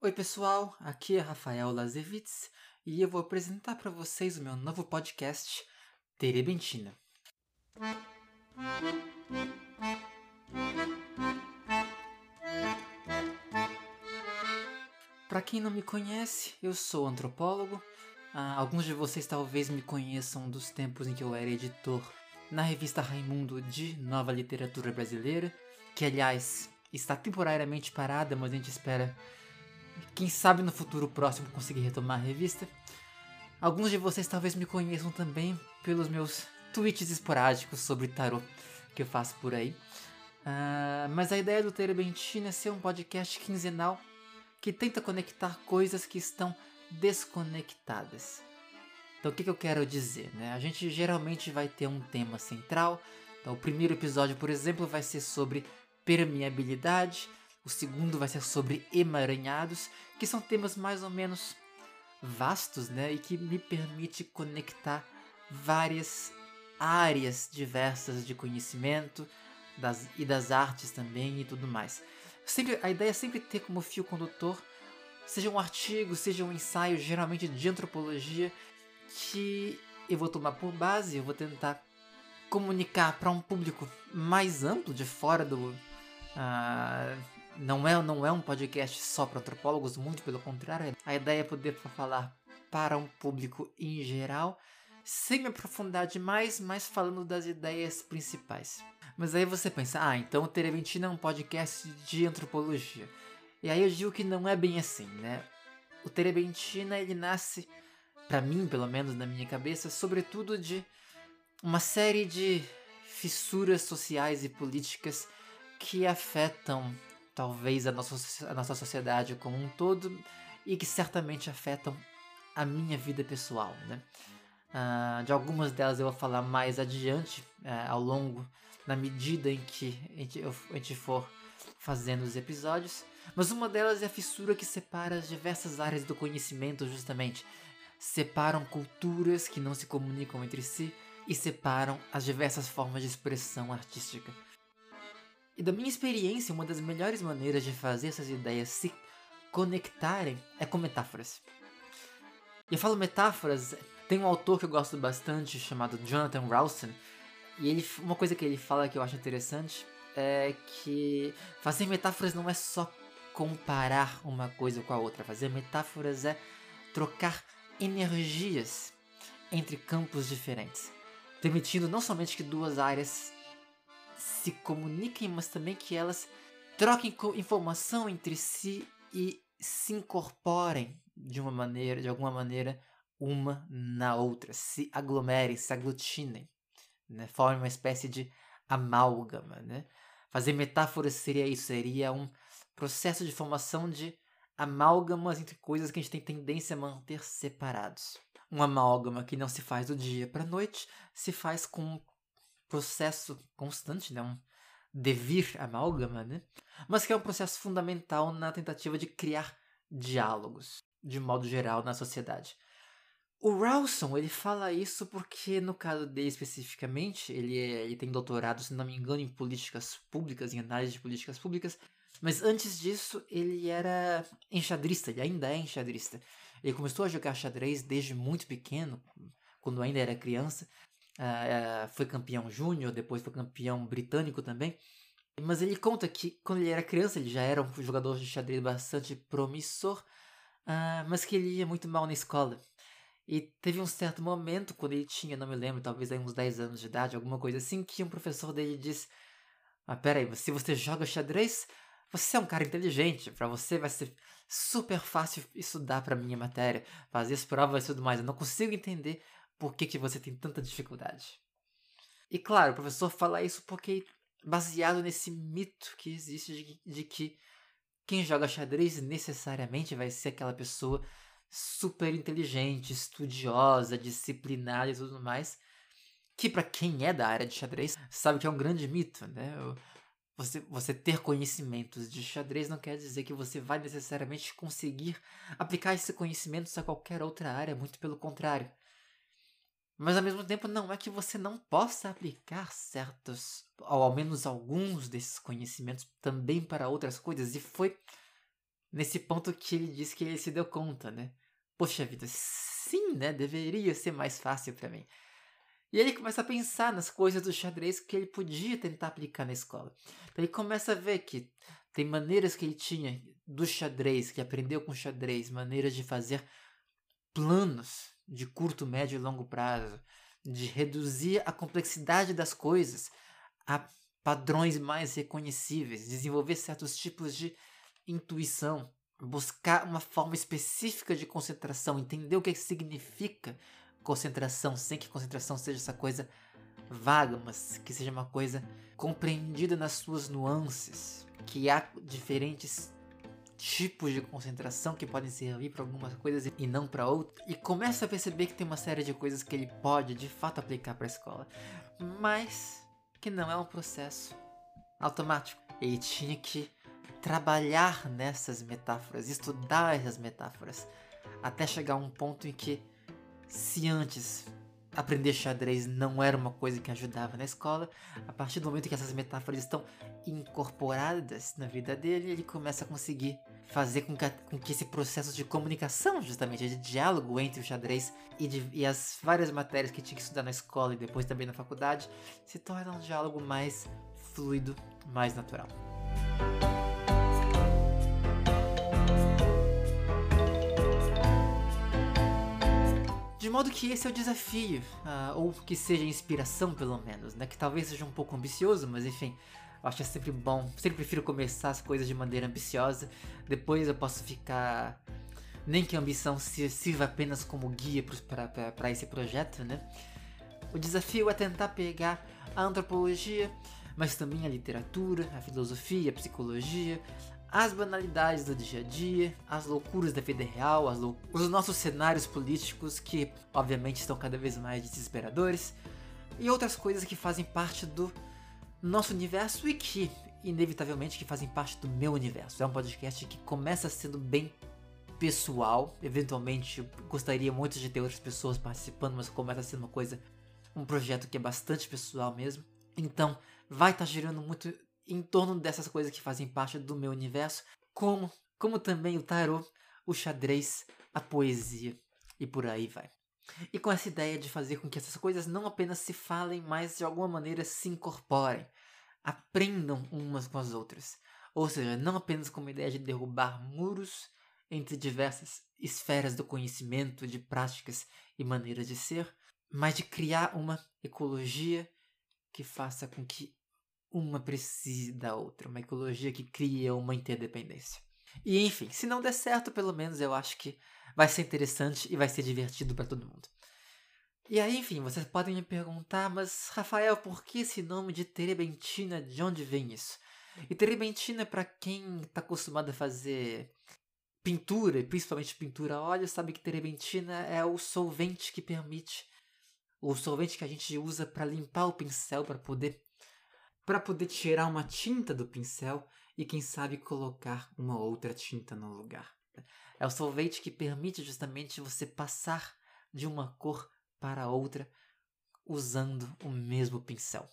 Oi, pessoal, aqui é Rafael Lazevitz e eu vou apresentar para vocês o meu novo podcast, Terebentina. Para quem não me conhece, eu sou antropólogo. Ah, alguns de vocês talvez me conheçam dos tempos em que eu era editor na revista Raimundo de Nova Literatura Brasileira, que aliás está temporariamente parada, mas a gente espera, quem sabe no futuro próximo, conseguir retomar a revista. Alguns de vocês talvez me conheçam também pelos meus tweets esporádicos sobre tarot que eu faço por aí. Uh, mas a ideia do Terebentina é ser um podcast quinzenal que tenta conectar coisas que estão desconectadas. Então, o que, que eu quero dizer? Né? A gente geralmente vai ter um tema central. Então, o primeiro episódio, por exemplo, vai ser sobre permeabilidade. O segundo vai ser sobre emaranhados, que são temas mais ou menos vastos, né? E que me permite conectar várias áreas diversas de conhecimento das, e das artes também e tudo mais. Sempre, a ideia é sempre ter como fio condutor, seja um artigo, seja um ensaio, geralmente de antropologia, que eu vou tomar por base, eu vou tentar comunicar para um público mais amplo, de fora do. Uh, não, é, não é um podcast só para antropólogos, muito pelo contrário. A ideia é poder falar para um público em geral, sem me aprofundar demais, mas falando das ideias principais. Mas aí você pensa, ah, então o Tereventina é um podcast de antropologia. E aí eu digo que não é bem assim, né? O Terebentina ele nasce, para mim, pelo menos na minha cabeça, sobretudo de uma série de fissuras sociais e políticas que afetam talvez a nossa, a nossa sociedade como um todo e que certamente afetam a minha vida pessoal, né? Uh, de algumas delas eu vou falar mais adiante, uh, ao longo, na medida em que a gente, eu, a gente for fazendo os episódios. Mas uma delas é a fissura que separa as diversas áreas do conhecimento, justamente. Separam culturas que não se comunicam entre si e separam as diversas formas de expressão artística. E da minha experiência, uma das melhores maneiras de fazer essas ideias se conectarem é com metáforas. E eu falo metáforas, tem um autor que eu gosto bastante chamado Jonathan Ralston, e ele, uma coisa que ele fala que eu acho interessante é que fazer metáforas não é só comparar uma coisa com a outra. Fazer metáforas é trocar energias entre campos diferentes, permitindo não somente que duas áreas se comuniquem, mas também que elas troquem informação entre si e se incorporem de uma maneira, de alguma maneira, uma na outra, se aglomerem, se aglutinem, né? formem uma espécie de amálgama, né? Fazer metáforas seria isso, seria um processo de formação de amálgamas entre coisas que a gente tem tendência a manter separados. Um amálgama que não se faz do dia para a noite, se faz com processo constante, né? um devir amálgama, né? mas que é um processo fundamental na tentativa de criar diálogos, de modo geral, na sociedade. O Rawson, ele fala isso porque, no caso dele especificamente, ele, é, ele tem doutorado, se não me engano, em políticas públicas, em análise de políticas públicas, mas antes disso, ele era enxadrista, ele ainda é enxadrista. Ele começou a jogar xadrez desde muito pequeno, quando ainda era criança. Uh, foi campeão júnior, depois foi campeão britânico também. Mas ele conta que quando ele era criança, ele já era um jogador de xadrez bastante promissor, uh, mas que ele ia muito mal na escola. E teve um certo momento, quando ele tinha, não me lembro, talvez aí uns 10 anos de idade, alguma coisa assim, que um professor dele disse: Ah, peraí, se você joga xadrez, você é um cara inteligente, para você vai ser super fácil estudar para minha matéria, fazer as provas e tudo mais. Eu não consigo entender por que, que você tem tanta dificuldade. E claro, o professor fala isso porque baseado nesse mito que existe de, de que quem joga xadrez necessariamente vai ser aquela pessoa super inteligente, estudiosa, disciplinada e tudo mais. Que para quem é da área de xadrez sabe que é um grande mito, né? Você, você ter conhecimentos de xadrez não quer dizer que você vai necessariamente conseguir aplicar esse conhecimento a qualquer outra área, muito pelo contrário. Mas ao mesmo tempo não é que você não possa aplicar certos, ou ao menos alguns desses conhecimentos também para outras coisas. E foi Nesse ponto que ele diz que ele se deu conta, né? Poxa vida, sim, né? Deveria ser mais fácil para mim. E ele começa a pensar nas coisas do xadrez que ele podia tentar aplicar na escola. Então ele começa a ver que tem maneiras que ele tinha do xadrez, que aprendeu com xadrez, maneiras de fazer planos de curto, médio e longo prazo, de reduzir a complexidade das coisas a padrões mais reconhecíveis, desenvolver certos tipos de intuição, buscar uma forma específica de concentração, entender o que significa concentração, sem que concentração seja essa coisa vaga, mas que seja uma coisa compreendida nas suas nuances, que há diferentes tipos de concentração que podem servir para algumas coisas e não para outras, e começa a perceber que tem uma série de coisas que ele pode de fato aplicar para a escola, mas que não é um processo automático. Ele tinha que trabalhar nessas metáforas, estudar essas metáforas, até chegar a um ponto em que, se antes aprender xadrez não era uma coisa que ajudava na escola, a partir do momento que essas metáforas estão incorporadas na vida dele, ele começa a conseguir fazer com que, com que esse processo de comunicação, justamente, de diálogo entre o xadrez e, de, e as várias matérias que tinha que estudar na escola e depois também na faculdade, se torne um diálogo mais fluido, mais natural. De modo que esse é o desafio, uh, ou que seja inspiração pelo menos, né? Que talvez seja um pouco ambicioso, mas enfim, eu acho que é sempre bom. Sempre prefiro começar as coisas de maneira ambiciosa, depois eu posso ficar. Nem que a ambição sirva apenas como guia para esse projeto, né? O desafio é tentar pegar a antropologia, mas também a literatura, a filosofia, a psicologia, as banalidades do dia a dia, as loucuras da vida real, os nossos cenários políticos que, obviamente, estão cada vez mais desesperadores, e outras coisas que fazem parte do nosso universo e que, inevitavelmente, que fazem parte do meu universo. É um podcast que começa sendo bem pessoal, eventualmente gostaria muito de ter outras pessoas participando, mas começa sendo uma coisa, um projeto que é bastante pessoal mesmo. Então, vai estar tá girando muito em torno dessas coisas que fazem parte do meu universo, como, como também o tarô, o xadrez, a poesia e por aí vai. E com essa ideia de fazer com que essas coisas não apenas se falem, mas de alguma maneira se incorporem, aprendam umas com as outras. Ou seja, não apenas com a ideia de derrubar muros entre diversas esferas do conhecimento, de práticas e maneiras de ser, mas de criar uma ecologia que faça com que uma precise da outra, uma ecologia que cria uma interdependência. E enfim, se não der certo, pelo menos eu acho que vai ser interessante e vai ser divertido para todo mundo. E aí, enfim, vocês podem me perguntar, mas Rafael, por que esse nome de terebentina? De onde vem isso? E terebentina, para quem está acostumado a fazer pintura, principalmente pintura a óleo, sabe que terebentina é o solvente que permite, o solvente que a gente usa para limpar o pincel, para poder para poder tirar uma tinta do pincel e quem sabe colocar uma outra tinta no lugar. É o solvente que permite justamente você passar de uma cor para outra usando o mesmo pincel.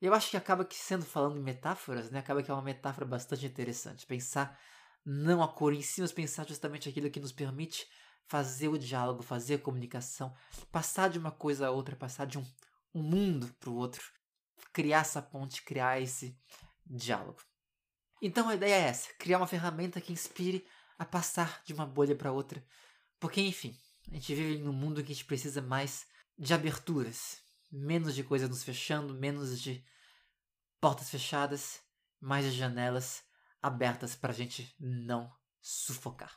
Eu acho que acaba que sendo falando em metáforas, né, acaba que é uma metáfora bastante interessante. Pensar não a cor em si, mas pensar justamente aquilo que nos permite fazer o diálogo, fazer a comunicação, passar de uma coisa a outra, passar de um, um mundo para o outro criar essa ponte, criar esse diálogo. Então a ideia é essa: criar uma ferramenta que inspire a passar de uma bolha para outra. Porque, enfim, a gente vive num mundo que a gente precisa mais de aberturas, menos de coisas nos fechando, menos de portas fechadas, mais de janelas abertas para a gente não sufocar.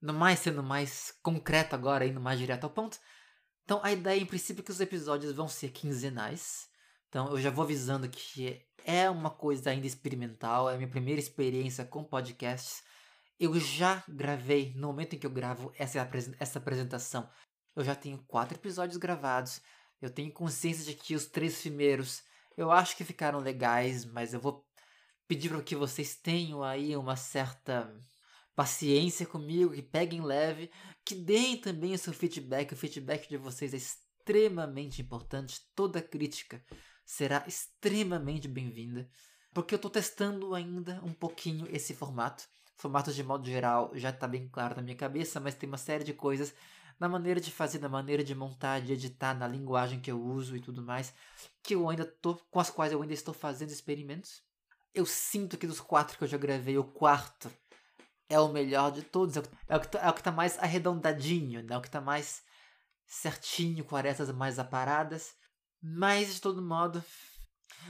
No mais, sendo mais concreto agora, indo mais direto ao ponto. Então, a ideia em princípio é que os episódios vão ser quinzenais. Então eu já vou avisando que é uma coisa ainda experimental, é a minha primeira experiência com podcasts. Eu já gravei, no momento em que eu gravo essa, essa apresentação, eu já tenho quatro episódios gravados. Eu tenho consciência de que os três primeiros eu acho que ficaram legais, mas eu vou pedir para que vocês tenham aí uma certa paciência comigo, que peguem leve, que deem também o seu feedback. O feedback de vocês é extremamente importante. Toda crítica será extremamente bem-vinda, porque eu estou testando ainda um pouquinho esse formato. formato de modo geral já tá bem claro na minha cabeça, mas tem uma série de coisas na maneira de fazer, na maneira de montar, de editar, na linguagem que eu uso e tudo mais, que eu ainda tô, com as quais eu ainda estou fazendo experimentos. Eu sinto que dos quatro que eu já gravei, o quarto é o melhor de todos, é o, é o, que, tá, é o que tá mais arredondadinho, né? É o que tá mais certinho, com arestas mais aparadas. Mas, de todo modo,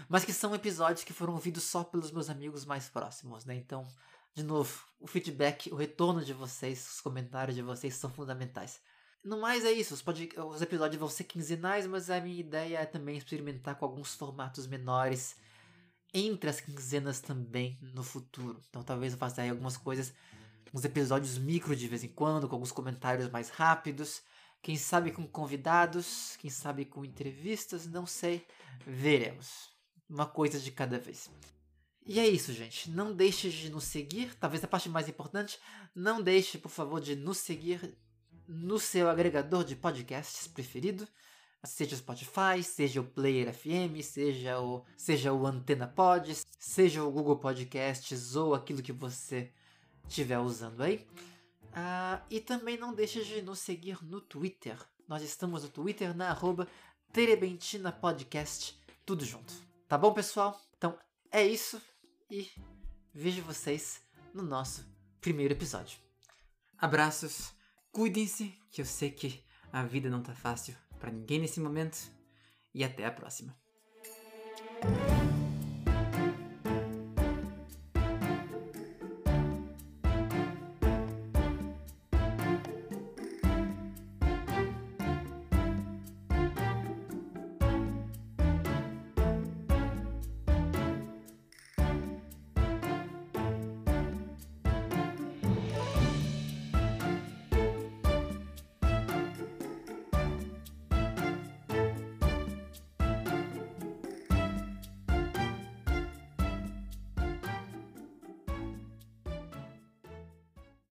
mas que são episódios que foram ouvidos só pelos meus amigos mais próximos, né? Então, de novo, o feedback, o retorno de vocês, os comentários de vocês são fundamentais. No mais é isso, os, pod... os episódios vão ser quinzenais, mas a minha ideia é também experimentar com alguns formatos menores entre as quinzenas também no futuro. Então talvez eu faça aí algumas coisas, uns episódios micro de vez em quando, com alguns comentários mais rápidos. Quem sabe com convidados, quem sabe com entrevistas, não sei. Veremos. Uma coisa de cada vez. E é isso, gente. Não deixe de nos seguir. Talvez a parte mais importante, não deixe, por favor, de nos seguir no seu agregador de podcasts preferido, seja o Spotify, seja o Player FM, seja o, seja o Antena Pod, seja o Google Podcasts ou aquilo que você estiver usando aí. Ah, e também não deixe de nos seguir no Twitter. Nós estamos no Twitter na arroba Terebentina Podcast, tudo junto. Tá bom, pessoal? Então é isso e vejo vocês no nosso primeiro episódio. Abraços Cuidem-se, que eu sei que a vida não tá fácil para ninguém nesse momento. E até a próxima.